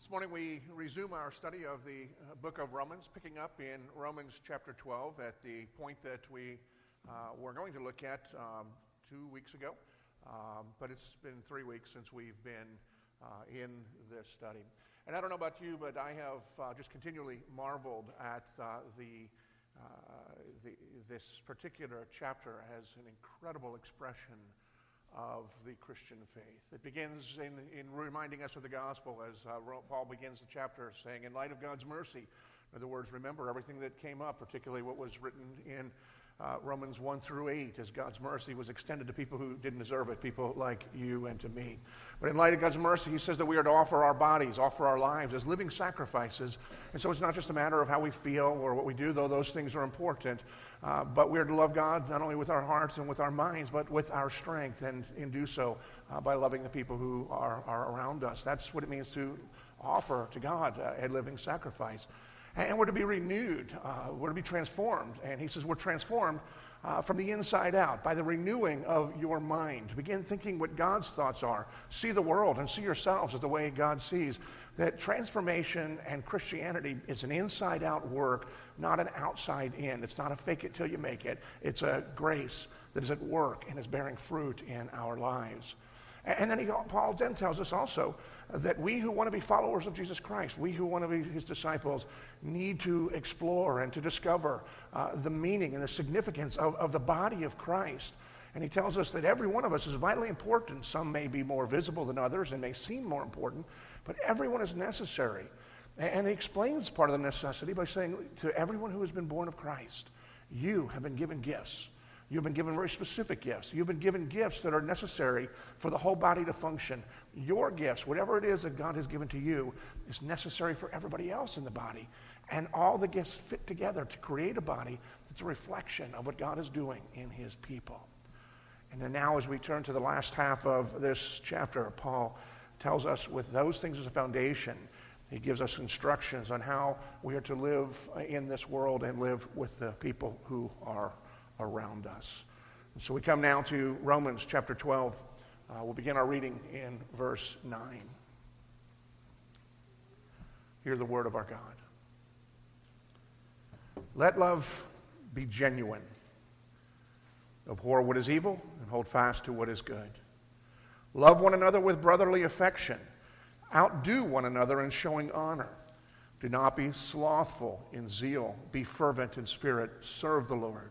This morning we resume our study of the uh, book of Romans, picking up in Romans chapter 12 at the point that we uh, were going to look at um, two weeks ago. Um, but it's been three weeks since we've been uh, in this study. And I don't know about you, but I have uh, just continually marveled at uh, the, uh, the, this particular chapter as an incredible expression of the Christian faith. It begins in, in reminding us of the gospel as uh, Paul begins the chapter saying, In light of God's mercy, in other words, remember everything that came up, particularly what was written in uh, Romans 1 through 8, as God's mercy was extended to people who didn't deserve it, people like you and to me. But in light of God's mercy, He says that we are to offer our bodies, offer our lives as living sacrifices. And so it's not just a matter of how we feel or what we do, though those things are important, uh, but we are to love God not only with our hearts and with our minds, but with our strength, and in do so uh, by loving the people who are, are around us. That's what it means to offer to God a living sacrifice. And we're to be renewed, uh, we're to be transformed. And he says we're transformed uh, from the inside out by the renewing of your mind. Begin thinking what God's thoughts are. See the world and see yourselves as the way God sees. That transformation and Christianity is an inside out work, not an outside in. It's not a fake it till you make it, it's a grace that is at work and is bearing fruit in our lives. And then he, Paul then tells us also that we who want to be followers of Jesus Christ, we who want to be his disciples, need to explore and to discover uh, the meaning and the significance of, of the body of Christ. And he tells us that every one of us is vitally important. Some may be more visible than others and may seem more important, but everyone is necessary. And he explains part of the necessity by saying to everyone who has been born of Christ, you have been given gifts You've been given very specific gifts. You've been given gifts that are necessary for the whole body to function. Your gifts, whatever it is that God has given to you, is necessary for everybody else in the body. And all the gifts fit together to create a body that's a reflection of what God is doing in his people. And then now, as we turn to the last half of this chapter, Paul tells us with those things as a foundation, he gives us instructions on how we are to live in this world and live with the people who are around us. And so we come now to Romans chapter 12. Uh, we'll begin our reading in verse 9. Hear the word of our God. Let love be genuine. Abhor what is evil and hold fast to what is good. Love one another with brotherly affection. Outdo one another in showing honor. Do not be slothful in zeal. Be fervent in spirit. Serve the Lord.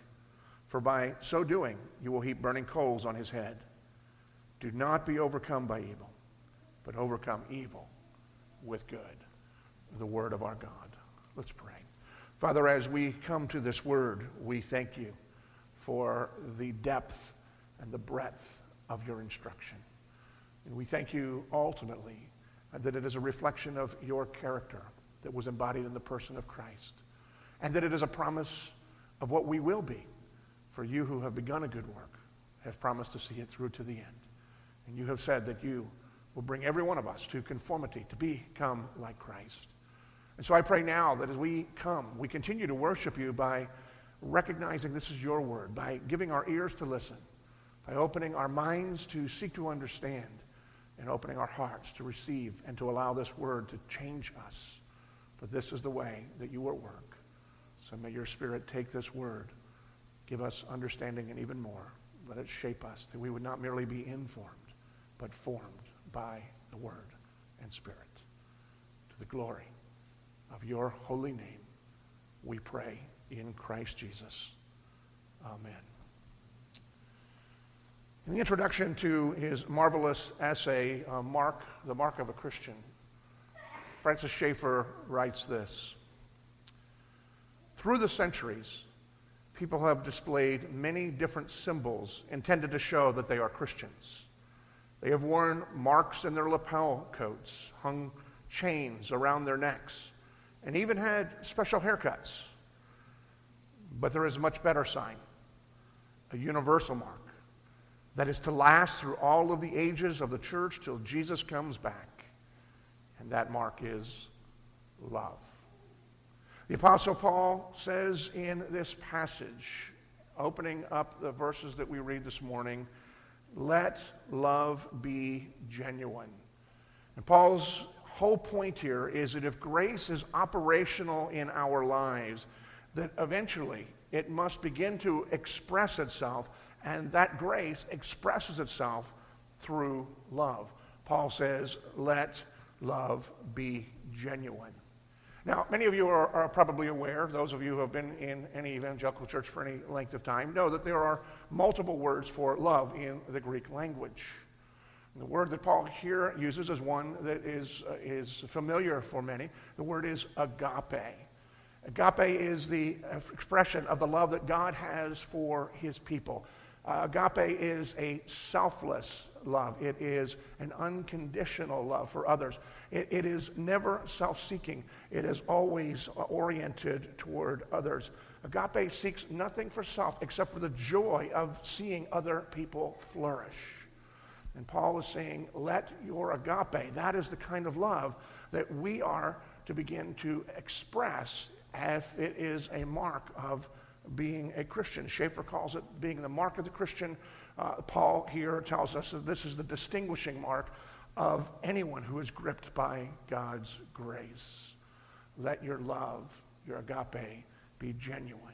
for by so doing you will heap burning coals on his head. Do not be overcome by evil, but overcome evil with good. The word of our God. Let's pray. Father, as we come to this word, we thank you for the depth and the breadth of your instruction. And we thank you ultimately that it is a reflection of your character that was embodied in the person of Christ, and that it is a promise of what we will be for you who have begun a good work have promised to see it through to the end. And you have said that you will bring every one of us to conformity, to become like Christ. And so I pray now that as we come, we continue to worship you by recognizing this is your word, by giving our ears to listen, by opening our minds to seek to understand, and opening our hearts to receive and to allow this word to change us. For this is the way that you will work. So may your spirit take this word Give us understanding and even more. Let it shape us that we would not merely be informed, but formed by the Word and Spirit to the glory of your holy name, we pray in Christ Jesus. Amen. In the introduction to his marvelous essay, uh, Mark, the Mark of a Christian, Francis Schaeffer writes this Through the centuries, people have displayed many different symbols intended to show that they are Christians. They have worn marks in their lapel coats, hung chains around their necks, and even had special haircuts. But there is a much better sign a universal mark that is to last through all of the ages of the church till Jesus comes back. And that mark is love. The Apostle Paul says in this passage, opening up the verses that we read this morning, let love be genuine. And Paul's whole point here is that if grace is operational in our lives, that eventually it must begin to express itself and that grace expresses itself through love. Paul says, let love be genuine. Now, many of you are, are, probably aware, those of you who have been in any evangelical church for any length of time, know that there are multiple words for love in the Greek language. The word that Paul here uses is one that is, uh, is familiar for many. The word is agape. Agape is the expression of the love that God has for his people. Uh, agape is a selfless love. It is an unconditional love for others. It, it is never self seeking, it is always uh, oriented toward others. Agape seeks nothing for self except for the joy of seeing other people flourish. And Paul is saying, let your agape, that is the kind of love that we are to begin to express if it is a mark of being a Christian. Schaeffer calls it being the mark of the Christian. Uh, Paul here tells us that this is the distinguishing mark of anyone who is gripped by God's grace. Let your love, your agape, be genuine.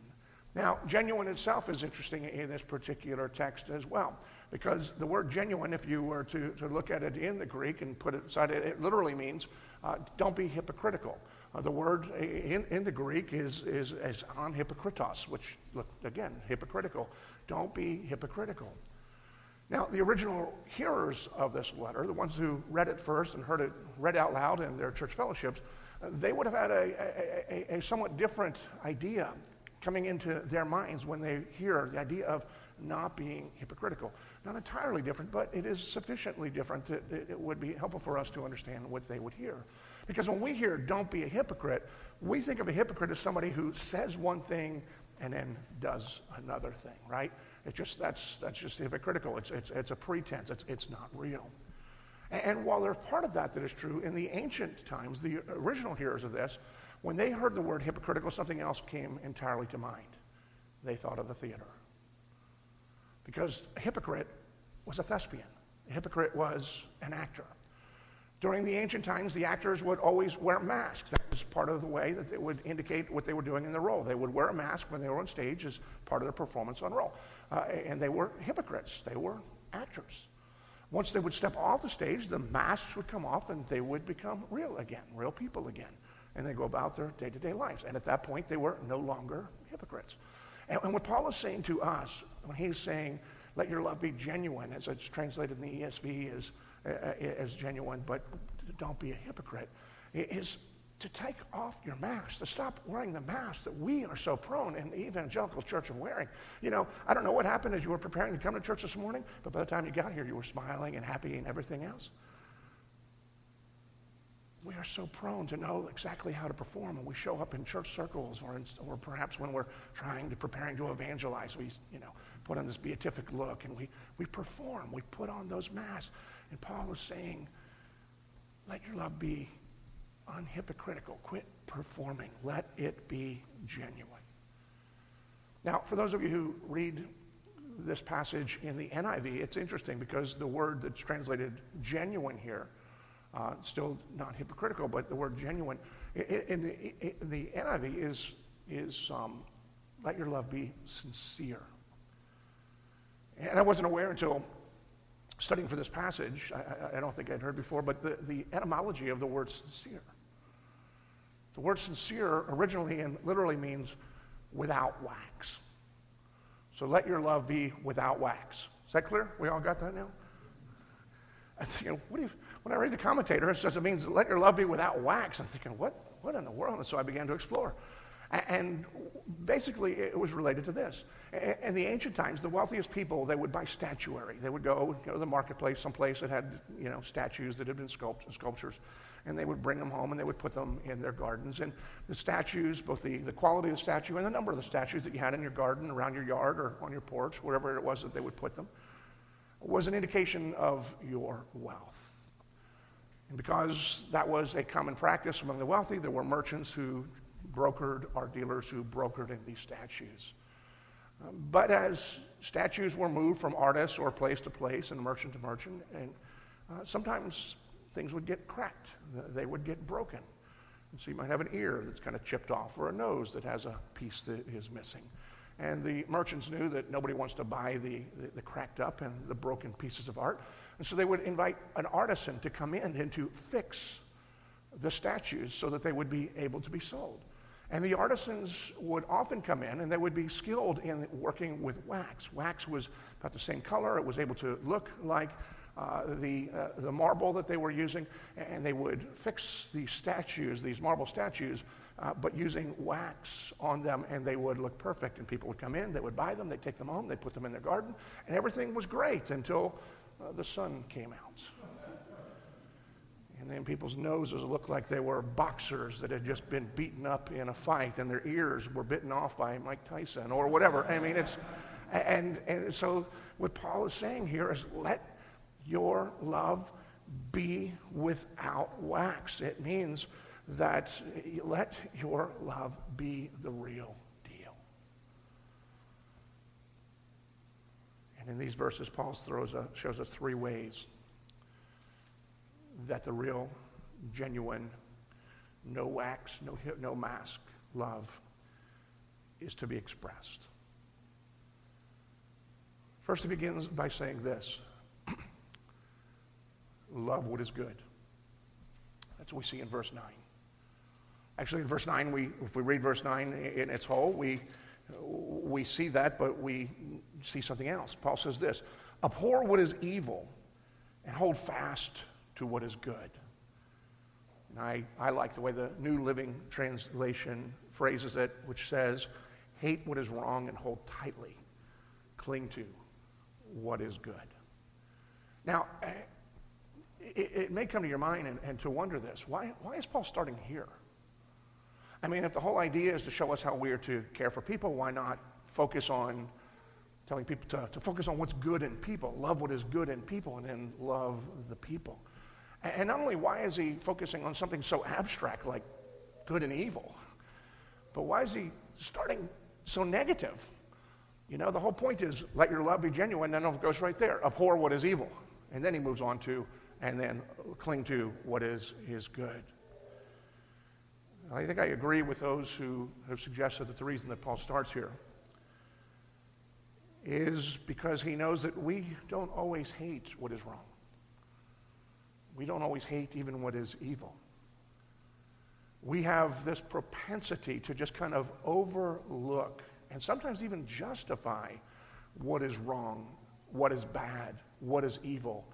Now, genuine itself is interesting in this particular text as well, because the word genuine, if you were to, to look at it in the Greek and put it aside, it, it literally means uh, don't be hypocritical. Uh, the word in, in the Greek is, is, is on hypocritos, which, look, again, hypocritical. Don't be hypocritical. Now, the original hearers of this letter, the ones who read it first and heard it read out loud in their church fellowships, uh, they would have had a, a, a, a somewhat different idea coming into their minds when they hear the idea of not being hypocritical. Not entirely different, but it is sufficiently different that it would be helpful for us to understand what they would hear. Because when we hear don't be a hypocrite, we think of a hypocrite as somebody who says one thing and then does another thing, right? It's just, that's, that's just hypocritical. It's, it's, it's a pretense. It's, it's not real. And, and while there's part of that that is true, in the ancient times, the original hearers of this, when they heard the word hypocritical, something else came entirely to mind. They thought of the theater. Because a hypocrite was a thespian. A hypocrite was an actor. During the ancient times, the actors would always wear masks. That was part of the way that they would indicate what they were doing in their role. They would wear a mask when they were on stage as part of their performance on role. Uh, and they were hypocrites. They were actors. Once they would step off the stage, the masks would come off and they would become real again, real people again. And they go about their day to day lives. And at that point, they were no longer hypocrites. And, and what Paul is saying to us, when he's saying, let your love be genuine, as it's translated in the ESV, is Uh, uh, as genuine, but don't be a hypocrite, is to take off your mask, to stop wearing the mask that we are so prone in the evangelical church of wearing. You know, I don't know what happened as you were preparing to come to church this morning, but by the time you got here, you were smiling and happy and everything else. We are so prone to know exactly how to perform when we show up in church circles or, in, or perhaps when we're trying to preparing to evangelize. We, you know, put on this beatific look and we, we perform. We put on those masks. And Paul is saying, let your love be unhypocritical. Quit performing. Let it be genuine. Now, for those of you who read this passage in the NIV, it's interesting because the word that's translated genuine here, uh, still not hypocritical, but the word genuine in the, in the NIV is, is um, let your love be sincere. And I wasn't aware until studying for this passage, I, I, don't think I'd heard before, but the, the etymology of the word sincere. The word sincere originally and literally means without wax. So let your love be without wax. Is that clear? We all got that now? I think, what you, when I read the commentator, it says it means let your love be without wax. I'm thinking, what, what in the world? And so I began to explore. And basically, it was related to this. In the ancient times, the wealthiest people, they would buy statuary. They would go, to the marketplace, someplace that had, you know, statues that had been sculpt- sculptures, and they would bring them home and they would put them in their gardens. And the statues, both the, the quality of the statue and the number of the statues that you had in your garden, around your yard, or on your porch, wherever it was that they would put them, was an indication of your wealth. And because that was a common practice among the wealthy, there were merchants who brokered or dealers who brokered in these statues. But as statues were moved from artist or place to place and merchant to merchant, and uh, sometimes things would get cracked, they would get broken. And so you might have an ear that's kind of chipped off or a nose that has a piece that is missing. And the merchants knew that nobody wants to buy the, the, the, cracked up and the broken pieces of art. And so they would invite an artisan to come in and to fix the statues so that they would be able to be sold. And the artisans would often come in and they would be skilled in working with wax. Wax was about the same color, it was able to look like uh, the, uh, the marble that they were using, and they would fix these statues, these marble statues, uh, but using wax on them, and they would look perfect. And people would come in, they would buy them, they'd take them home, they'd put them in their garden, and everything was great until uh, the sun came out. And then people's noses looked like they were boxers that had just been beaten up in a fight, and their ears were bitten off by Mike Tyson or whatever. I mean, it's, and, and so what Paul is saying here is let your love be without wax. It means that let your love be the real deal. And in these verses, Paul throws a, shows us three ways that the real, genuine, no wax, no, no mask love is to be expressed. First, he begins by saying this love what is good. That's what we see in verse 9. Actually, in verse 9, we, if we read verse 9 in its whole, we, we see that, but we see something else. Paul says this Abhor what is evil and hold fast to what is good. And I, I like the way the New Living Translation phrases it, which says, Hate what is wrong and hold tightly. Cling to what is good. Now, eh, it, it may come to your mind and, and to wonder this why, why is Paul starting here? I mean, if the whole idea is to show us how we are to care for people, why not focus on telling people to, to focus on what's good in people, love what is good in people, and then love the people? And not only why is he focusing on something so abstract like good and evil, but why is he starting so negative? You know, the whole point is let your love be genuine, then it goes right there. Abhor what is evil. And then he moves on to, and then cling to what is, is good. I think I agree with those who have suggested that the reason that Paul starts here is because he knows that we don't always hate what is wrong we don't always hate even what is evil. We have this propensity to just kind of overlook and sometimes even justify what is wrong, what is bad, what is evil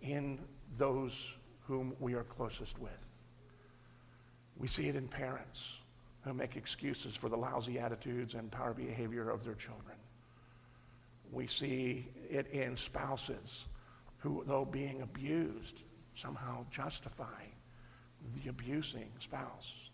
in those whom we are closest with. We see it in parents who make excuses for the lousy attitudes and power behavior of their children. We see it in spouses who, though being abused, somehow justify the abusing spouse.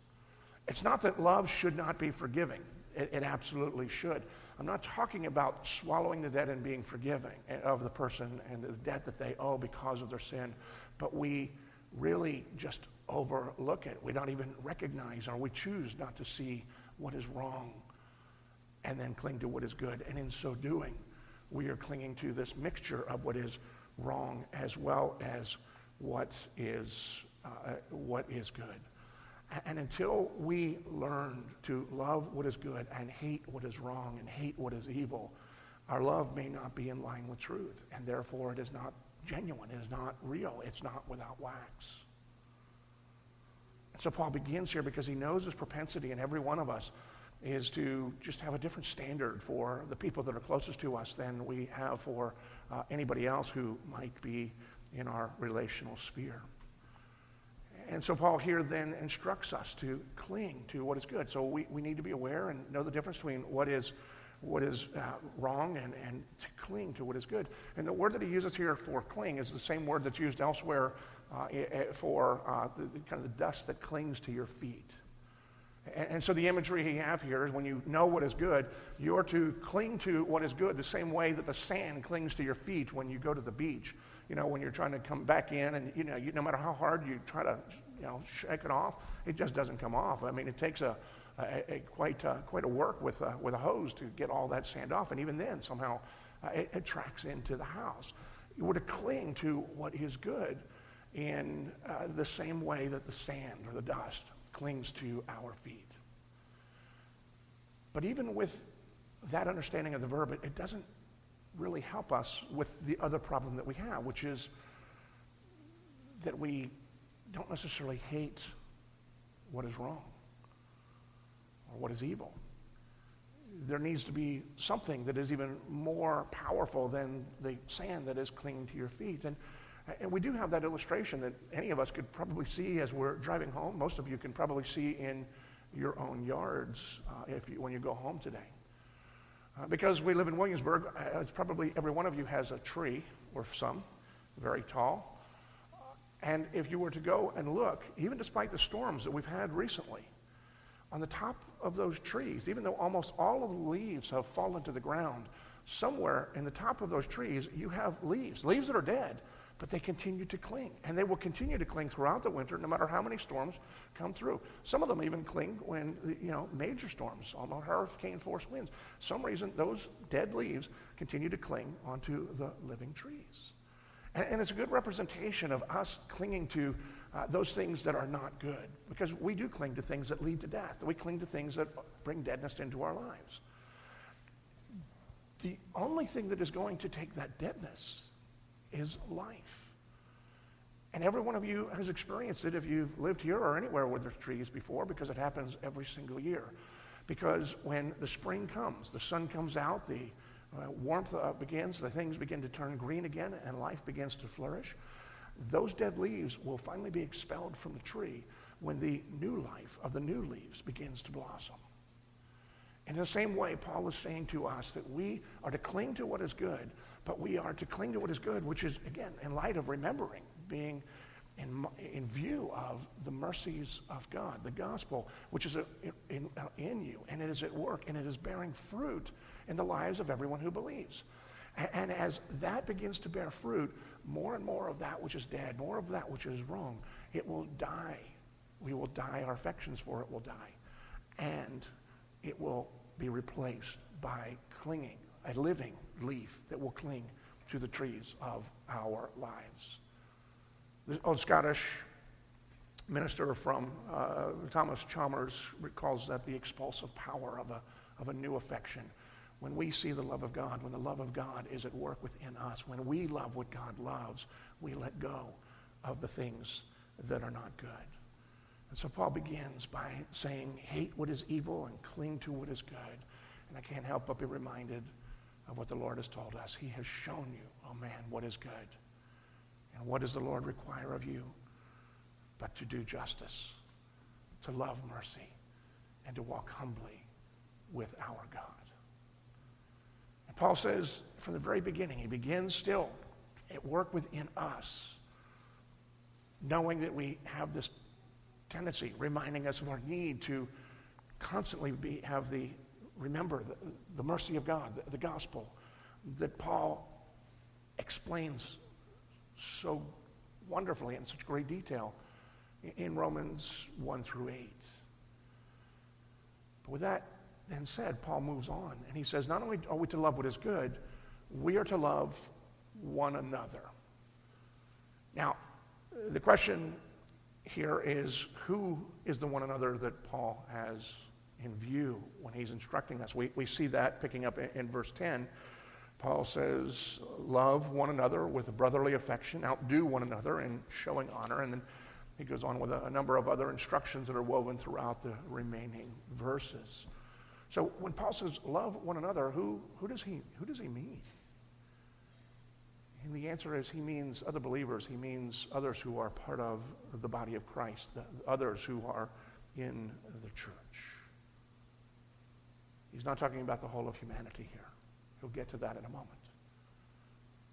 It's not that love should not be forgiving. It, it, absolutely should. I'm not talking about swallowing the debt and being forgiving eh, of the person and the debt that they owe because of their sin, but we really just overlook it. We don't even recognize or we choose not to see what is wrong and then cling to what is good. And in so doing, we are clinging to this mixture of what is wrong as well as what is, uh, what is good. And until we learn to love what is good and hate what is wrong and hate what is evil, our love may not be in line with truth. And therefore, it is not genuine. It is not real. It's not without wax. And So Paul begins here because he knows his propensity in every one of us is to just have a different standard for the people that are closest to us than we have for uh, anybody else who might be in our relational sphere. And so Paul here then instructs us to cling to what is good. So we, we need to be aware and know the difference between what is, what is uh, wrong and, and to cling to what is good. And the word that he uses here for cling is the same word that's used elsewhere uh, for uh, the, kind of the dust that clings to your feet. And, and so the imagery he have here is when you know what is good, you're to cling to what is good the same way that the sand clings to your feet when you go to the beach. You know, when you're trying to come back in, and you know, you, no matter how hard you try to, you know, shake it off, it just doesn't come off. I mean, it takes a, a, a quite uh, quite a work with a, with a hose to get all that sand off, and even then, somehow, uh, it, it tracks into the house. You were to cling to what is good in uh, the same way that the sand or the dust clings to our feet. But even with that understanding of the verb, it, it doesn't really help us with the other problem that we have, which is that we don't necessarily hate what is wrong or what is evil. There needs to be something that is even more powerful than the sand that is clinging to your feet. And and we do have that illustration that any of us could probably see as we're driving home. Most of you can probably see in your own yards uh, if you, when you go home today. Uh, because we live in Williamsburg, uh, probably every one of you has a tree, or some, very tall. And if you were to go and look, even despite the storms that we've had recently, on the top of those trees, even though almost all of the leaves have fallen to the ground, somewhere in the top of those trees, you have leaves, leaves that are dead, but they continue to cling. And they will continue to cling throughout the winter, no matter how many storms come through. Some of them even cling when, you know, major storms, almost hurricane force winds. Some reason those dead leaves continue to cling onto the living trees. And, and it's a good representation of us clinging to uh, those things that are not good. Because we do cling to things that lead to death. We cling to things that bring deadness into our lives. The only thing that is going to take that deadness is life. And every one of you has experienced it if you've lived here or anywhere where there's trees before, because it happens every single year. Because when the spring comes, the sun comes out, the uh, warmth uh, begins, the things begin to turn green again, and life begins to flourish. Those dead leaves will finally be expelled from the tree when the new life of the new leaves begins to blossom. In the same way, Paul is saying to us that we are to cling to what is good, but we are to cling to what is good, which is, again, in light of remembering, being in, in view of the mercies of God, the gospel, which is in, uh, in you, and it is at work, and it is bearing fruit in the lives of everyone who believes. And as that begins to bear fruit, more and more of that which is dead, more of that which is wrong, it will die. We will die. Our affections for it will die. And it will be replaced by clinging, a living leaf that will cling to the trees of our lives. The old Scottish minister from uh, Thomas Chalmers recalls that the expulsive power of a, of a new affection. When we see the love of God, when the love of God is at work within us, when we love what God loves, we let go of the things that are not good. And so Paul begins by saying, hate what is evil and cling to what is good. And I can't help but be reminded of what the Lord has told us. He has shown you, oh man, what is good. And what does the Lord require of you? But to do justice, to love mercy, and to walk humbly with our God. And Paul says from the very beginning, he begins still at work within us, knowing that we have this tendency, reminding us of our need to constantly be, have the remember the, the mercy of God, the, the gospel that Paul explains so wonderfully in such great detail in Romans 1 through 8. But with that then said, Paul moves on and he says, not only are we to love what is good, we are to love one another. Now, the question here is who is the one another that Paul has in view when he's instructing us. We, we see that picking up in, in verse 10. Paul says, Love one another with brotherly affection, outdo one another in showing honor. And then He goes on with a, a number of other instructions that are woven throughout the remaining verses. So when Paul says love one another, who, who, does, he, who does he mean? And the answer is he means other believers. He means others who are part of the body of Christ, the, others who are in the church. He's not talking about the whole of humanity here. He'll get to that in a moment.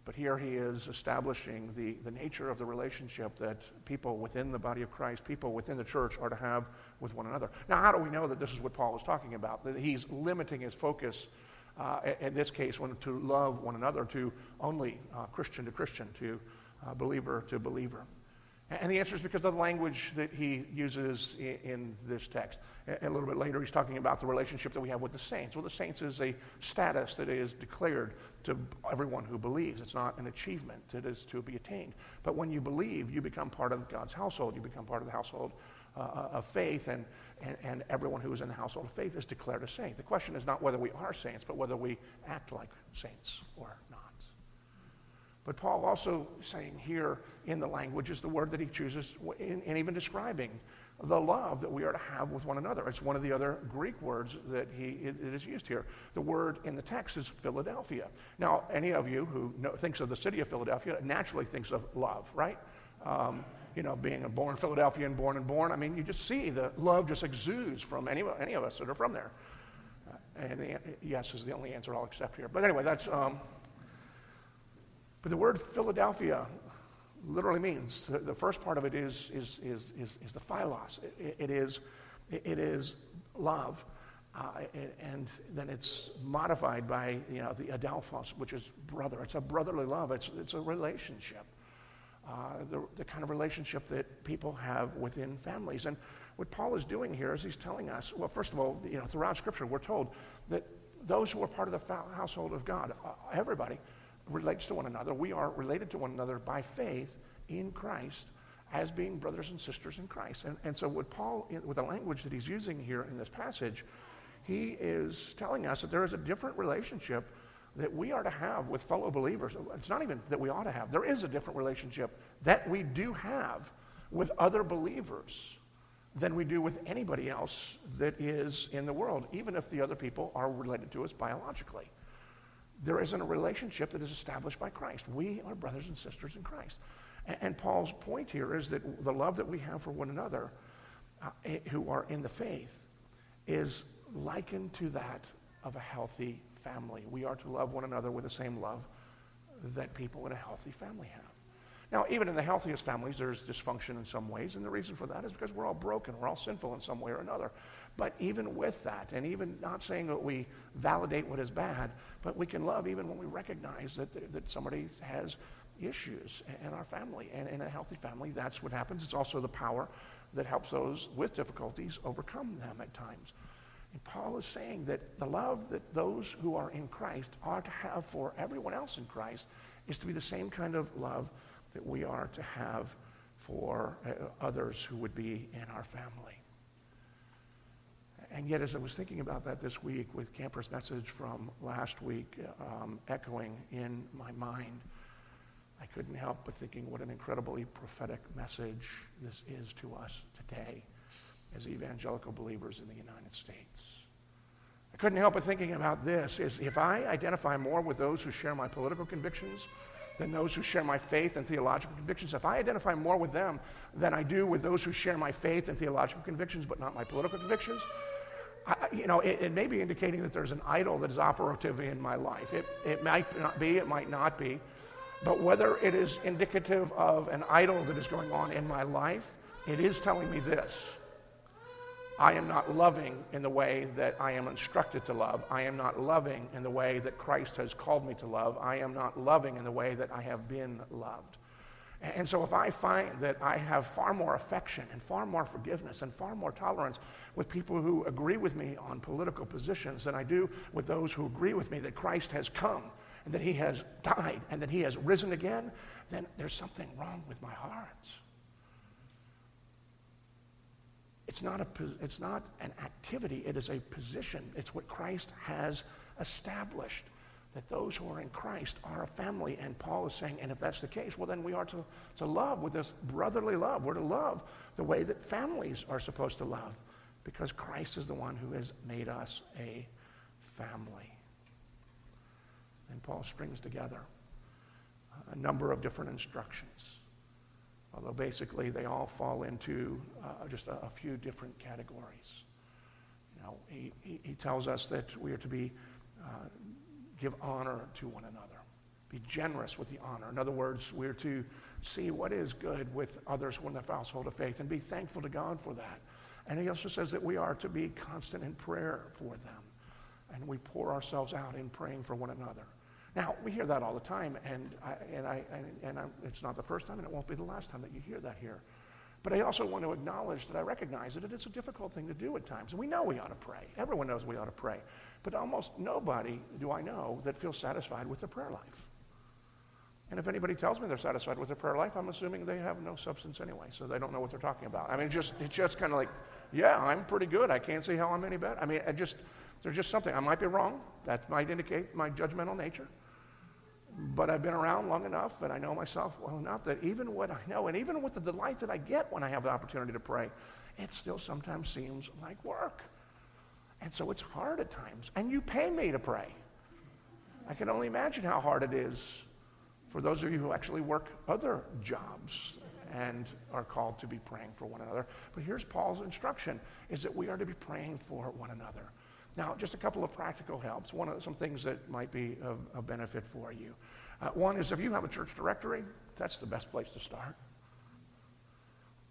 But here he is establishing the, the nature of the relationship that people within the body of Christ, people within the church, are to have with one another. Now, how do we know that this is what Paul is talking about? That he's limiting his focus, uh, in this case, when, to love one another to only uh, Christian to Christian, to uh, believer to believer. And the answer is because of the language that he uses in, this text. A, a little bit later, he's talking about the relationship that we have with the saints. Well, the saints is a status that is declared to everyone who believes. It's not an achievement, it is to be attained. But when you believe, you become part of God's household. You become part of the household uh, uh of faith, and, and, and everyone who is in the household of faith is declared a saint. The question is not whether we are saints, but whether we act like saints or not. But Paul also saying here in the language is the word that he chooses in, in, even describing the love that we are to have with one another. It's one of the other Greek words that he it, is used here. The word in the text is Philadelphia. Now, any of you who know, thinks of the city of Philadelphia naturally thinks of love, right? Um, you know, being a born Philadelphian, born and born. I mean, you just see the love just exudes from any, any of us that are from there. Uh, and the, yes is the only answer I'll accept here. But anyway, that's. Um, but the word Philadelphia literally means the first part of it is, is, is, is, is the philos. It, it, is, it is love. Uh, and then it's modified by you know, the adelphos, which is brother. It's a brotherly love, it's, it's a relationship. Uh, the, the kind of relationship that people have within families. And what Paul is doing here is he's telling us, well, first of all, you know, throughout Scripture, we're told that those who are part of the household of God, uh, everybody, relates to one another. We are related to one another by faith in Christ as being brothers and sisters in Christ. And, and so, with Paul, with the language that he's using here in this passage, he is telling us that there is a different relationship that we are to have with fellow believers. It's not even that we ought to have, there is a different relationship that we do have with other believers than we do with anybody else that is in the world, even if the other people are related to us biologically there isn't a relationship that is established by Christ. We are brothers and sisters in Christ. And, and Paul's point here is that the love that we have for one another uh, who are in the faith is likened to that of a healthy family. We are to love one another with the same love that people in a healthy family have. Now, even in the healthiest families, there's dysfunction in some ways, and the reason for that is because we're all broken. We're all sinful in some way or another. But even with that, and even not saying that we validate what is bad, but we can love even when we recognize that, that somebody has issues in our family. And in a healthy family, that's what happens. It's also the power that helps those with difficulties overcome them at times. And Paul is saying that the love that those who are in Christ are to have for everyone else in Christ is to be the same kind of love that we are to have for uh, others who would be in our family. And yet, as I was thinking about that this week with Camper's message from last week um, echoing in my mind, I couldn't help but thinking what an incredibly prophetic message this is to us today as evangelical believers in the United States. I couldn't help but thinking about this is if I identify more with those who share my political convictions than those who share my faith and theological convictions, if I identify more with them than I do with those who share my faith and theological convictions but not my political convictions, I, you know, it, it, may be indicating that there's an idol that is operative in my life. It, it might not be, it might not be. But whether it is indicative of an idol that is going on in my life, it is telling me this. I am not loving in the way that I am instructed to love. I am not loving in the way that Christ has called me to love. I am not loving in the way that I have been loved. And so, if I find that I have far more affection and far more forgiveness and far more tolerance with people who agree with me on political positions than I do with those who agree with me that Christ has come and that he has died and that he has risen again, then there's something wrong with my heart. It's not, a, it's not an activity, it is a position. It's what Christ has established that those who are in Christ are a family. And Paul is saying, and if that's the case, well, then we are to, to love with this brotherly love. We're to love the way that families are supposed to love because Christ is the one who has made us a family. And Paul strings together a number of different instructions, although basically they all fall into uh, just a, a, few different categories. You know, he, he, tells us that we are to be uh, give honor to one another, be generous with the honor. In other words, we're to see what is good with others in the household of faith and be thankful to God for that. And he also says that we are to be constant in prayer for them. And we pour ourselves out in praying for one another. Now, we hear that all the time, and, I, and, I, and, and it's not the first time, and it won't be the last time that you hear that here. But I also want to acknowledge that I recognize that it is a difficult thing to do at times. And we know we ought to pray. Everyone knows we ought to pray. But almost nobody do I know that feels satisfied with their prayer life. And if anybody tells me they're satisfied with their prayer life, I'm assuming they have no substance anyway, so they don't know what they're talking about. I mean, just, it's just kind of like, yeah, I'm pretty good. I can't see how I'm any better. I mean, I just, there's just something. I might be wrong. That might indicate my judgmental nature. But I've been around long enough and I know myself well enough that even what I know and even with the delight that I get when I have the opportunity to pray, it still sometimes seems like work. And so it's hard at times. And you pay me to pray. I can only imagine how hard it is for those of you who actually work other jobs and are called to be praying for one another. But here's Paul's instruction is that we are to be praying for one another. Now, just a couple of practical helps. One of some things that might be of, of benefit for you. Uh, one is if you have a church directory, that's the best place to start.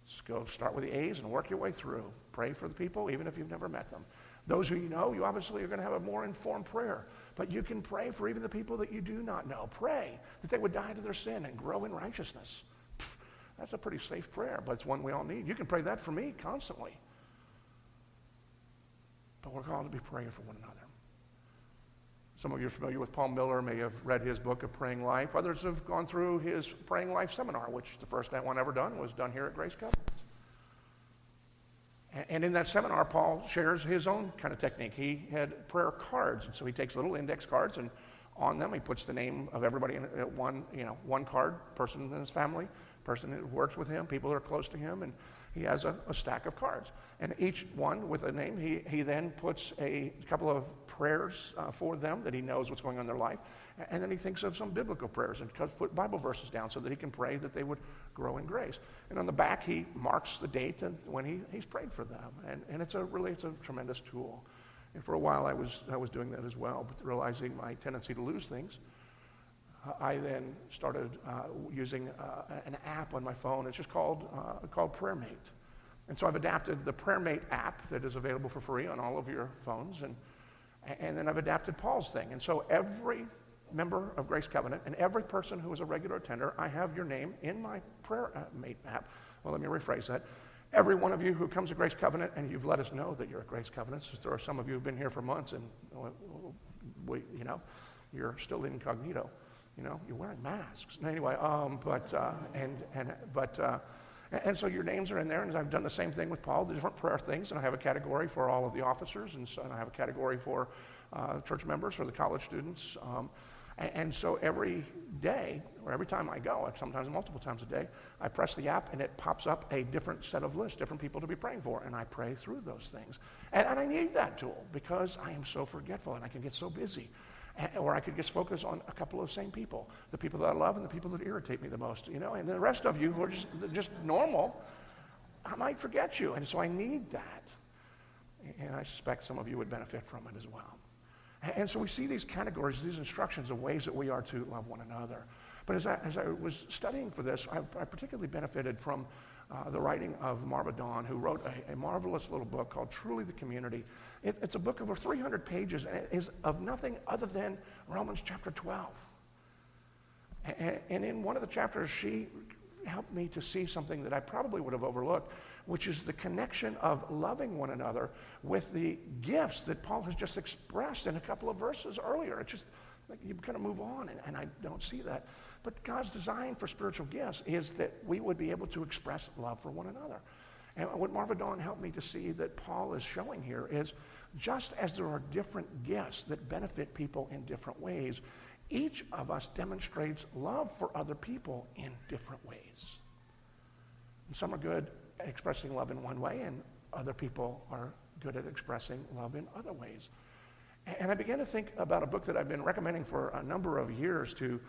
Just go start with the A's and work your way through. Pray for the people, even if you've never met them. Those who you know, you obviously are going to have a more informed prayer. But you can pray for even the people that you do not know. Pray that they would die to their sin and grow in righteousness. That's a pretty safe prayer, but it's one we all need. You can pray that for me constantly. But we're called to be praying for one another. Some of you are familiar with Paul Miller, may have read his book of Praying Life. Others have gone through his Praying Life seminar, which the first one ever done was done here at Grace Covenant. And in that seminar, Paul shares his own kind of technique. He had prayer cards, and so he takes little index cards, and on them he puts the name of everybody in one, you know, one card, person in his family, person who works with him, people that are close to him, and he has a, a, stack of cards. And each one with a name, he, he then puts a couple of prayers uh, for them that he knows what's going on in their life. And then he thinks of some biblical prayers and put Bible verses down so that he can pray that they would grow in grace. And on the back, he marks the date and when he, he's prayed for them. And, and it's a really, it's a tremendous tool. And for a while, I was, I was doing that as well, but realizing my tendency to lose things. I then started uh, using uh, an app on my phone. It's just called, uh, called PrayerMate. And so I've adapted the PrayerMate app that is available for free on all of your phones. And, and then I've adapted Paul's thing. And so every member of Grace Covenant and every person who is a regular attender, I have your name in my PrayerMate app. Well, let me rephrase that. Every one of you who comes to Grace Covenant and you've let us know that you're at Grace Covenant, since there are some of you who've been here for months and, we, you know, you're still incognito. You know, you're wearing masks. Anyway, um, but, uh, and, and, but, uh, and so your names are in there, and I've done the same thing with Paul, the different prayer things, and I have a category for all of the officers, and, so, and I have a category for uh, church members, for the college students. Um, and, and, so every day, or every time I go, sometimes multiple times a day, I press the app, and it pops up a different set of lists, different people to be praying for, and I pray through those things. And, and I need that tool because I am so forgetful, and I can get so busy. Or I could just focus on a couple of same people, the people that I love and the people that irritate me the most, you know. And the rest of you who are just, just normal, I might forget you. And so I need that. And I suspect some of you would benefit from it as well. And so we see these categories, these instructions of ways that we are to love one another. But as I, as I was studying for this, I, I particularly benefited from uh, the writing of Marva Dawn, who wrote a, a, marvelous little book called Truly the Community. It, it's a book over 300 pages, and it is of nothing other than Romans chapter 12. And, and in one of the chapters, she helped me to see something that I probably would have overlooked, which is the connection of loving one another with the gifts that Paul has just expressed in a couple of verses earlier. It's just like you kind of move on, and, and I don't see that. But God's design for spiritual gifts is that we would be able to express love for one another. And what Marva Dawn helped me to see that Paul is showing here is just as there are different gifts that benefit people in different ways, each of us demonstrates love for other people in different ways. And some are good at expressing love in one way, and other people are good at expressing love in other ways. And I began to think about a book that I've been recommending for a number of years to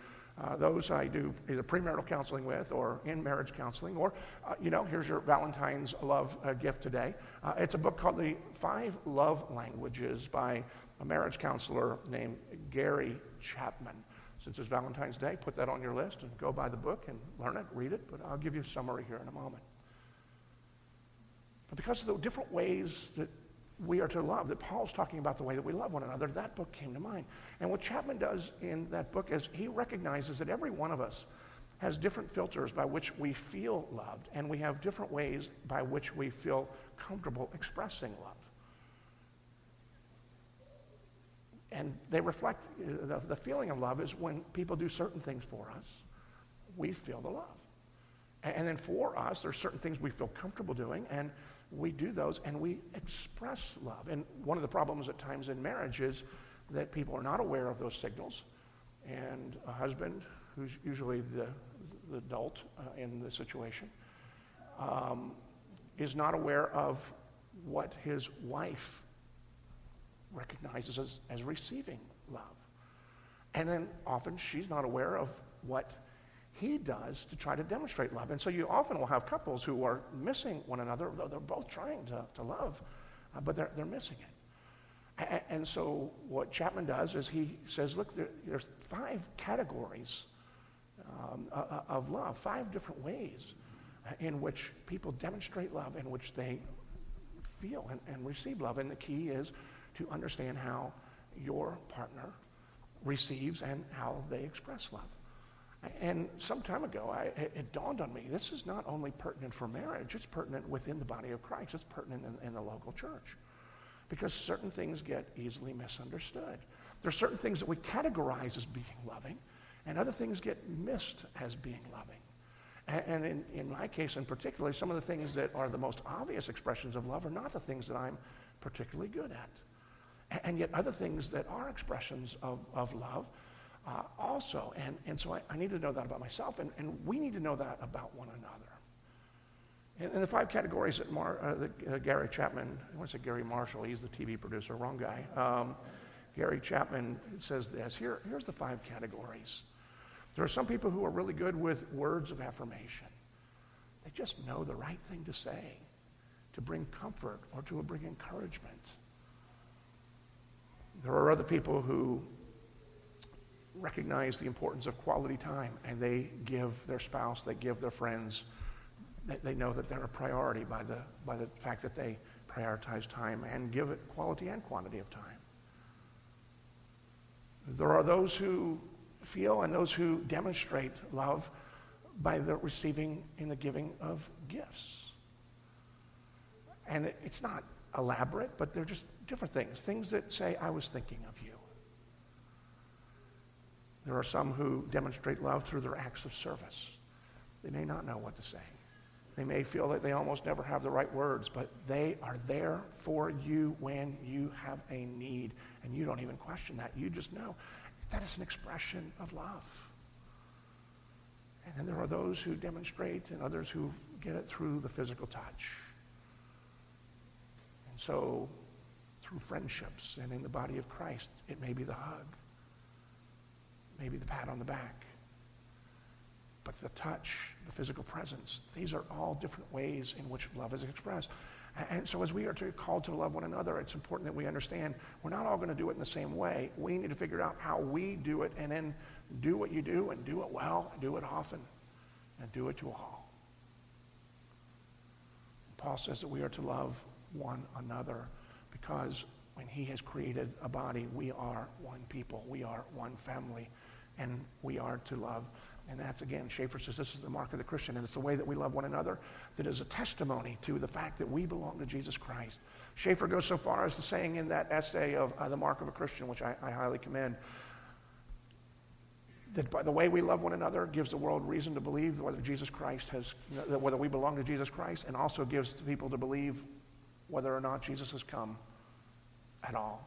uh, those I do either premarital counseling with or in marriage counseling, or, uh, you know, here's your Valentine's love uh, gift today. Uh, it's a book called The Five Love Languages by a marriage counselor named Gary Chapman. Since it's Valentine's Day, put that on your list and go buy the book and learn it, read it, but I'll give you a summary here in a moment. But because of the different ways that we are to love, that Paul's talking about the way that we love one another, that book came to mind. And what Chapman does in that book is he recognizes that every one of us has different filters by which we feel loved, and we have different ways by which we feel comfortable expressing love. And they reflect uh, the, the feeling of love is when people do certain things for us, we feel the love. And, and then for us, there's certain things we feel comfortable doing, and we do those and we express love. And one of the problems at times in marriage is that people are not aware of those signals. And a husband, who's usually the, the adult uh, in the situation, um, is not aware of what his wife recognizes as, as receiving love. And then often she's not aware of what he does to try to demonstrate love. And so you often will have couples who are missing one another, though they're both trying to, to love, uh, but they're, they're missing it. A- and so what Chapman does is he says, look, there, there's five categories um, of love, five different ways in which people demonstrate love, in which they feel and, and receive love. And the key is to understand how your partner receives and how they express love. And some time ago, I, it dawned on me this is not only pertinent for marriage, it's pertinent within the body of Christ, it's pertinent in, in the local church. Because certain things get easily misunderstood. There are certain things that we categorize as being loving, and other things get missed as being loving. And, and in, in my case in particular, some of the things that are the most obvious expressions of love are not the things that I'm particularly good at. And yet other things that are expressions of, of love uh, also. And, and so I, I, need to know that about myself, and, and we need to know that about one another. And, and the five categories that, Mar, uh, that uh, Gary Chapman, I want to say Gary Marshall, he's the TV producer, wrong guy. Um, Gary Chapman says this Here, here's the five categories. There are some people who are really good with words of affirmation. They just know the right thing to say to bring comfort or to bring encouragement. There are other people who recognize the importance of quality time and they give their spouse, they give their friends, they, they know that they're a priority by the, by the fact that they prioritize time and give it quality and quantity of time. There are those who feel and those who demonstrate love by the receiving and the giving of gifts. And it's not elaborate, but they're just different things. Things that say, I was thinking of you. There are some who demonstrate love through their acts of service. They may not know what to say. They may feel that they almost never have the right words, but they are there for you when you have a need, and you don't even question that. You just know that is an expression of love. And then there are those who demonstrate and others who get it through the physical touch. And so, through friendships and in the body of Christ, it may be the hug maybe the pat on the back. But the touch, the physical presence, these are all different ways in which love is expressed. And so, as we are to, called to love one another, it's important that we understand we're not all going to do it in the same way. We need to figure out how we do it and then do what you do and do it well, and do it often, and do it to all. Paul says that we are to love one another because when he has created a body, we are one people, we are one family and we are to love. And that's again, Schaeffer says this is the mark of the Christian, and it's the way that we love one another that is a testimony to the fact that we belong to Jesus Christ. Schaeffer goes so far as to saying in that essay of uh, The Mark of a Christian, which I, I highly commend, that by the way we love one another gives the world reason to believe whether Jesus Christ has, whether we belong to Jesus Christ, and also gives people to believe whether or not Jesus has come at all.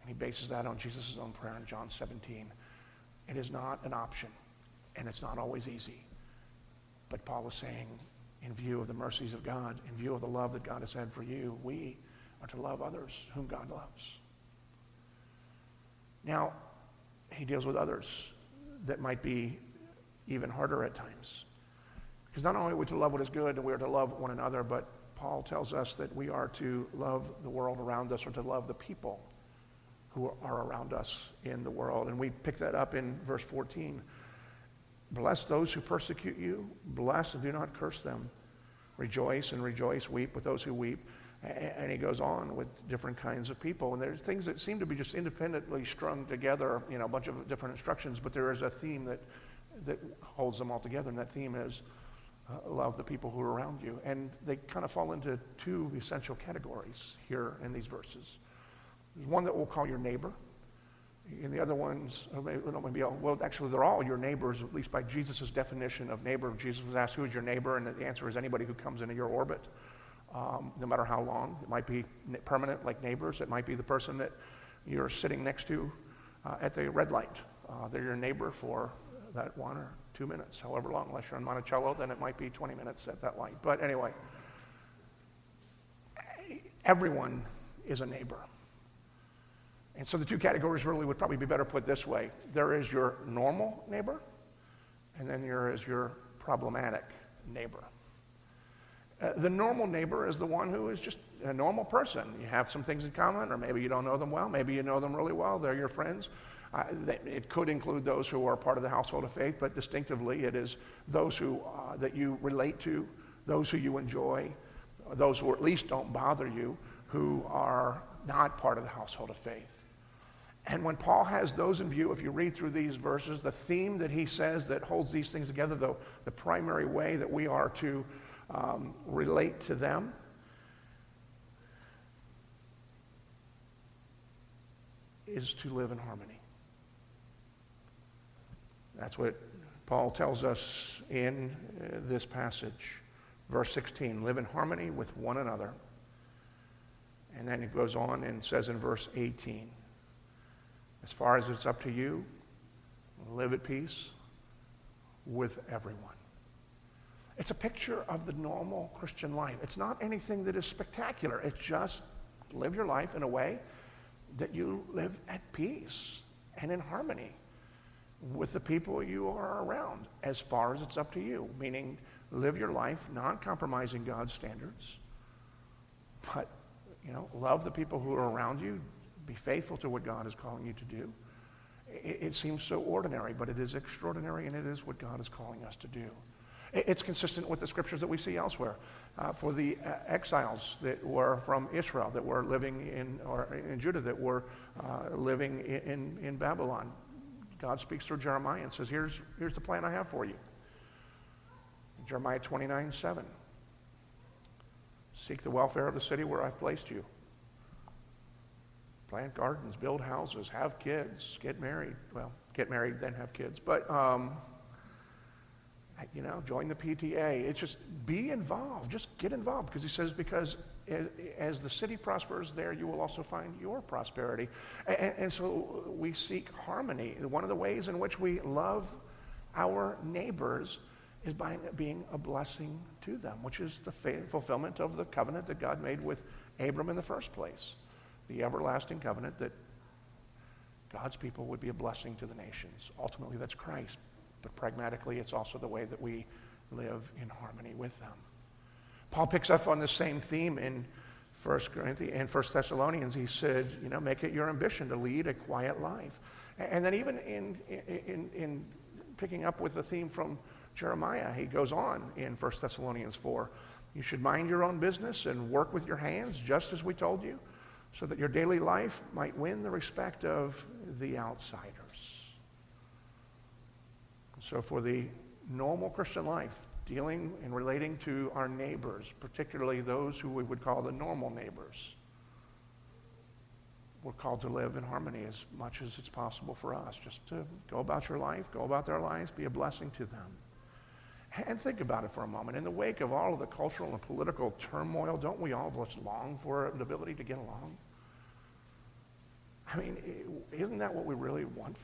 And he bases that on Jesus' own prayer in John 17. It is not an option, and it's not always easy. But Paul is saying, in view of the mercies of God, in view of the love that God has had for you, we are to love others whom God loves. Now, he deals with others that might be even harder at times. Because not only are we to love what is good and we are to love one another, but Paul tells us that we are to love the world around us or to love the people who are around us in the world. And we pick that up in verse 14. Bless those who persecute you, bless and do not curse them. Rejoice and rejoice, weep with those who weep. And he goes on with different kinds of people. And there's things that seem to be just independently strung together, you know, a bunch of different instructions, but there is a theme that, that holds them all together. And that theme is uh, love the people who are around you. And they kind of fall into two essential categories here in these verses. There's one that we'll call your neighbor. And the other ones, maybe, maybe well, actually, they're all your neighbors, at least by Jesus' definition of neighbor. Jesus was asked, Who is your neighbor? And the answer is anybody who comes into your orbit um, no matter how long. It might be permanent, like neighbors. It might be the person that you're sitting next to uh, at the red light. Uh, they're your neighbor for that one or two minutes, however long. Unless you're in Monticello, then it might be 20 minutes at that light. But anyway, everyone is a neighbor. And so the two categories really would probably be better put this way there is your normal neighbor, and then there is your problematic neighbor. Uh, the normal neighbor is the one who is just a normal person. You have some things in common, or maybe you don't know them well. Maybe you know them really well. They're your friends. Uh, they, it could include those who are part of the household of faith, but distinctively, it is those who uh, that you relate to, those who you enjoy, those who at least don't bother you, who are not part of the household of faith. And when Paul has those in view, if you read through these verses, the theme that he says that holds these things together, though the primary way that we are to um, relate to them. Is to live in harmony. That's what Paul tells us in uh, this passage. Verse 16 live in harmony with one another. And then it goes on and says in verse 18 as far as it's up to you, live at peace with everyone. It's a picture of the normal Christian life. It's not anything that is spectacular. It's just live your life in a way that you live at peace and in harmony with the people you are around as far as it's up to you, meaning live your life not compromising God's standards, but you know, love the people who are around you, be faithful to what God is calling you to do. It, it seems so ordinary, but it is extraordinary and it is what God is calling us to do. It's consistent with the scriptures that we see elsewhere. Uh, for the uh, exiles that were from Israel, that were living in, or in Judah, that were uh, living in, in Babylon, God speaks through Jeremiah and says, here's, here's the plan I have for you. Jeremiah 29, 7. Seek the welfare of the city where I've placed you. Plant gardens, build houses, have kids, get married. Well, get married, then have kids. But um, you know, join the PTA. It's just be involved. Just get involved because he says, because as, the city prospers there, you will also find your prosperity. And, and, so we seek harmony. One of the ways in which we love our neighbors is by being a blessing to them, which is the fulfillment of the covenant that God made with Abram in the first place, the everlasting covenant that God's people would be a blessing to the nations. Ultimately, that's Christ but pragmatically, it's also the way that we live in harmony with them. Paul picks up on the same theme in 1 Corinthians and 1 Thessalonians. He said, you know, make it your ambition to lead a quiet life. And then even in, in, in picking up with the theme from Jeremiah, he goes on in 1 Thessalonians 4. You should mind your own business and work with your hands, just as we told you, so that your daily life might win the respect of the outsiders. So, for the normal Christian life, dealing and relating to our neighbors, particularly those who we would call the normal neighbors, we're called to live in harmony as much as it's possible for us. Just to go about your life, go about their lives, be a blessing to them. And think about it for a moment. In the wake of all of the cultural and political turmoil, don't we all just long for the ability to get along? I mean, isn't that what we really want?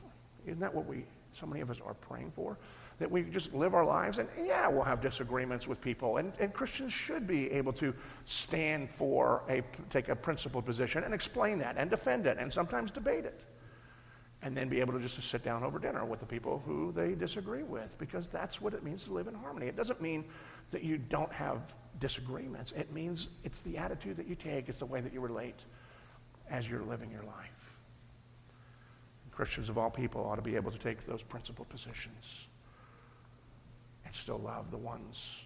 Isn't that what we, so many of us are praying for? That we just live our lives, and yeah, we'll have disagreements with people, and, and Christians should be able to stand for a, take a principled position and explain that and defend it and sometimes debate it and then be able to just sit down over dinner with the people who they disagree with because that's what it means to live in harmony. It doesn't mean that you don't have disagreements. It means it's the attitude that you take, it's the way that you relate as you're living your life. Christians of all people ought to be able to take those principal positions and still love the ones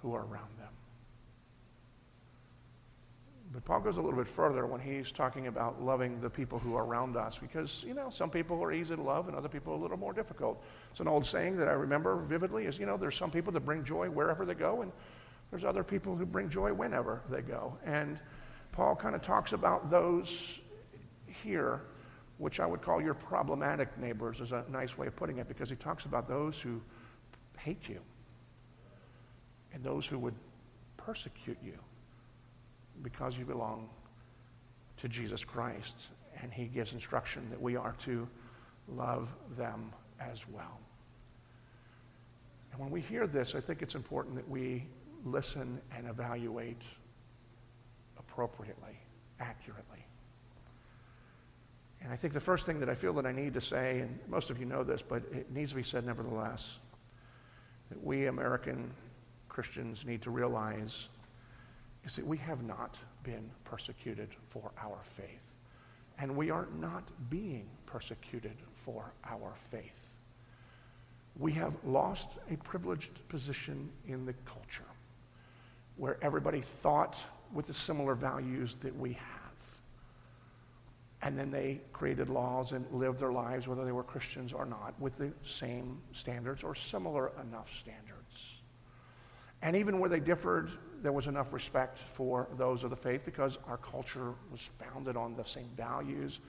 who are around them. But Paul goes a little bit further when he's talking about loving the people who are around us because, you know, some people are easy to love and other people are a little more difficult. It's an old saying that I remember vividly is, you know, there's some people that bring joy wherever they go and there's other people who bring joy whenever they go. And Paul kind of talks about those here, which I would call your problematic neighbors, is a nice way of putting it, because he talks about those who hate you and those who would persecute you because you belong to Jesus Christ. And he gives instruction that we are to love them as well. And when we hear this, I think it's important that we listen and evaluate appropriately, accurately. And I think the first thing that I feel that I need to say, and most of you know this, but it needs to be said nevertheless, that we American Christians need to realize is see, we have not been persecuted for our faith. And we are not being persecuted for our faith. We have lost a privileged position in the culture where everybody thought with the similar values that we have. And then they created laws and lived their lives, whether they were Christians or not, with the same standards or similar enough standards. And even where they differed, there was enough respect for those of the faith because our culture was founded on the same values,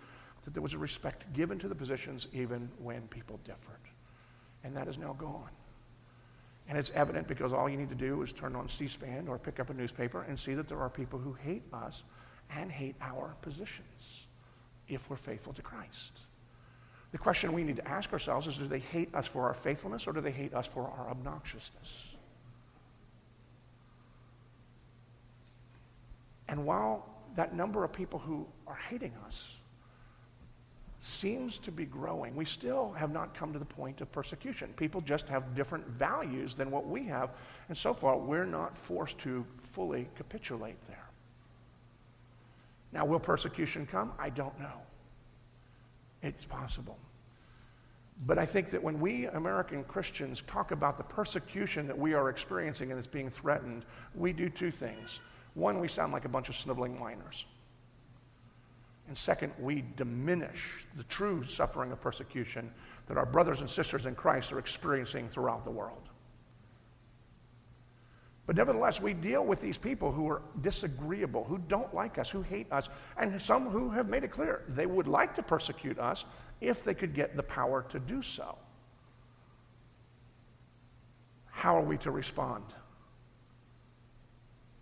that there was a respect given to the positions even when people differed. And that is now gone. And it's evident because all you need to do is turn on C SPAN or pick up a newspaper and see that there are people who hate us and hate our positions if we're faithful to Christ. The question we need to ask ourselves is do they hate us for our faithfulness or do they hate us for our obnoxiousness? And while that number of people who are hating us seems to be growing, we still have not come to the point of persecution. People just have different values than what we have. And so far, we're not forced to fully capitulate there. Now, will persecution come? I don't know. It's possible. But I think that when we American Christians talk about the persecution that we are experiencing and is being threatened, we do two things. One, we sound like a bunch of sniveling whiners. And second, we diminish the true suffering of persecution that our brothers and sisters in Christ are experiencing throughout the world. But nevertheless, we deal with these people who are disagreeable, who don't like us, who hate us, and some who have made it clear they would like to persecute us if they could get the power to do so. How are we to respond?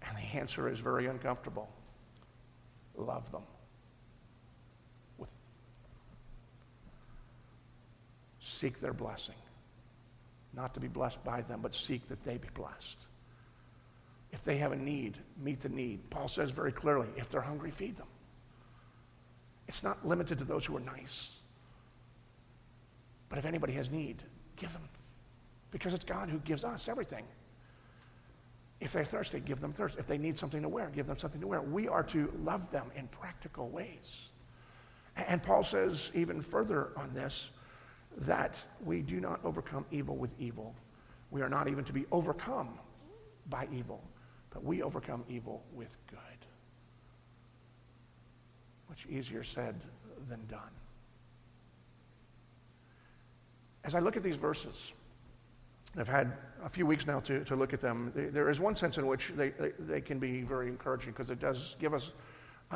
And the answer is very uncomfortable. Love them. With seek their blessing. Not to be blessed by them, but seek that they be blessed. If they have a need, meet the need. Paul says very clearly, if they're hungry, feed them. It's not limited to those who are nice. But if anybody has need, give them. Because it's God who gives us everything. If they're thirsty, give them thirst. If they need something to wear, give them something to wear. We are to love them in practical ways. And Paul says even further on this that we do not overcome evil with evil. We are not even to be overcome by evil, but we overcome evil with good. Much easier said than done. As I look at these verses, I've had a few weeks now to, to look at them. There is one sense in which they, they, they can be very encouraging because it does give us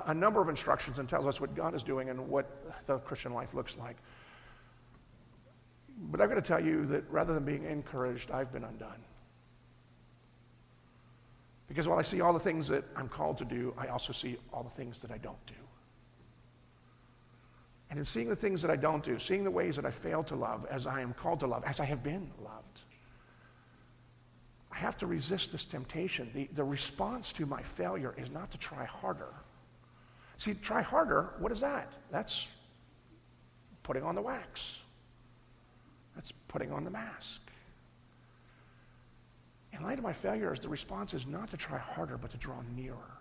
a number of instructions and tells us what God is doing and what the Christian life looks like. But I've got to tell you that rather than being encouraged, I've been undone. Because while I see all the things that I'm called to do, I also see all the things that I don't do. And in seeing the things that I don't do, seeing the ways that I fail to love as I am called to love, as I have been loved, I have to resist this temptation. The, the response to my failure is not to try harder. See, try harder, what is that? That's putting on the wax. That's putting on the mask. In light of my failures, the response is not to try harder, but to draw nearer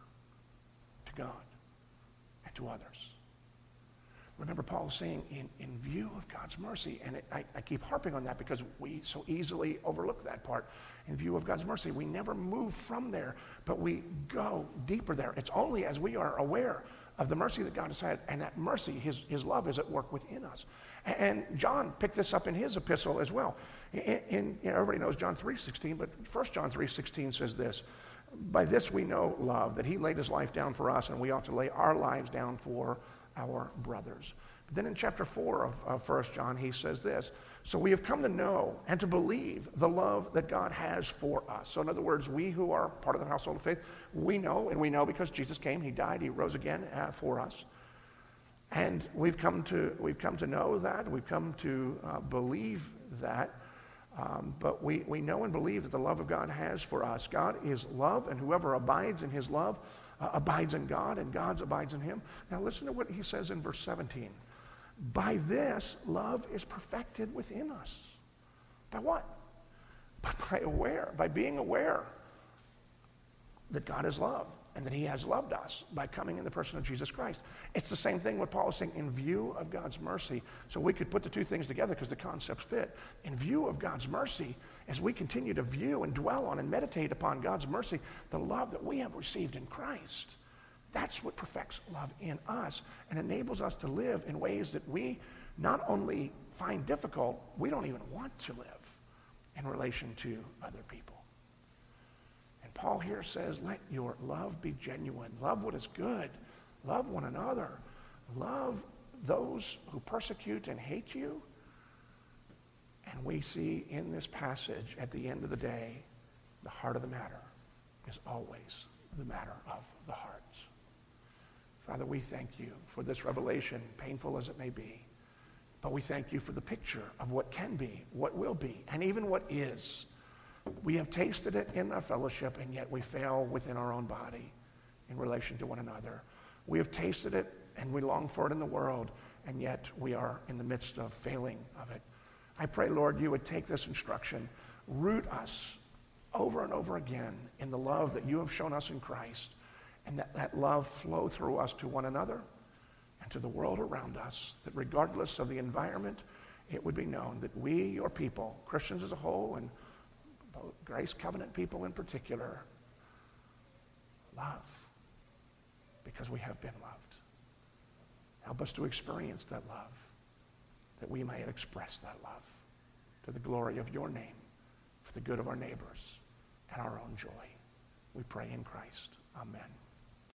to God and to others. Remember, Paul is saying, in, in view of God's mercy, and it, I, I keep harping on that because we so easily overlook that part. In view of God's mercy, we never move from there, but we go deeper there. It's only as we are aware of the mercy that God has had, and that mercy, his, his love, is at work within us. And, John picked this up in his epistle as well. In, in, you know, everybody knows John 3.16, but 1 John 3.16 says this, By this we know love, that he laid his life down for us, and we ought to lay our lives down for our brothers. But then in chapter 4 of, of 1 John, he says this So we have come to know and to believe the love that God has for us. So, in other words, we who are part of the household of faith, we know, and we know because Jesus came, he died, he rose again uh, for us. And we've come to, we've come to know that, we've come to uh, believe that. Um, but we, we know and believe that the love of God has for us. God is love, and whoever abides in his love uh, abides in God and God abides in him. Now listen to what he says in verse 17. By this, love is perfected within us. By what? But by aware, by being aware that God is love and that he has loved us by coming in the person of Jesus Christ. It's the same thing what Paul is saying in view of God's mercy. So we could put the two things together because the concepts fit. In view of God's mercy, as we continue to view and dwell on and meditate upon God's mercy, the love that we have received in Christ, that's what perfects love in us and enables us to live in ways that we not only find difficult, we don't even want to live in relation to other people. And Paul here says, let your love be genuine. Love what is good. Love one another. Love those who persecute and hate you and we see in this passage at the end of the day, the heart of the matter is always the matter of the hearts. Father, we thank you for this revelation, painful as it may be. But we thank you for the picture of what can be, what will be, and even what is. We have tasted it in our fellowship, and yet we fail within our own body in relation to one another. We have tasted it, and we long for it in the world, and yet we are in the midst of failing of it. I pray, Lord, you would take this instruction, root us over and over again in the love that you have shown us in Christ, and that that love flow through us to one another and to the world around us, that regardless of the environment, it would be known that we, your people, Christians as a whole, and Grace Covenant people in particular, love because we have been loved. Help us to experience that love that we might express that love to the glory of your name, for the good of our neighbors and our own joy. We pray in Christ. Amen.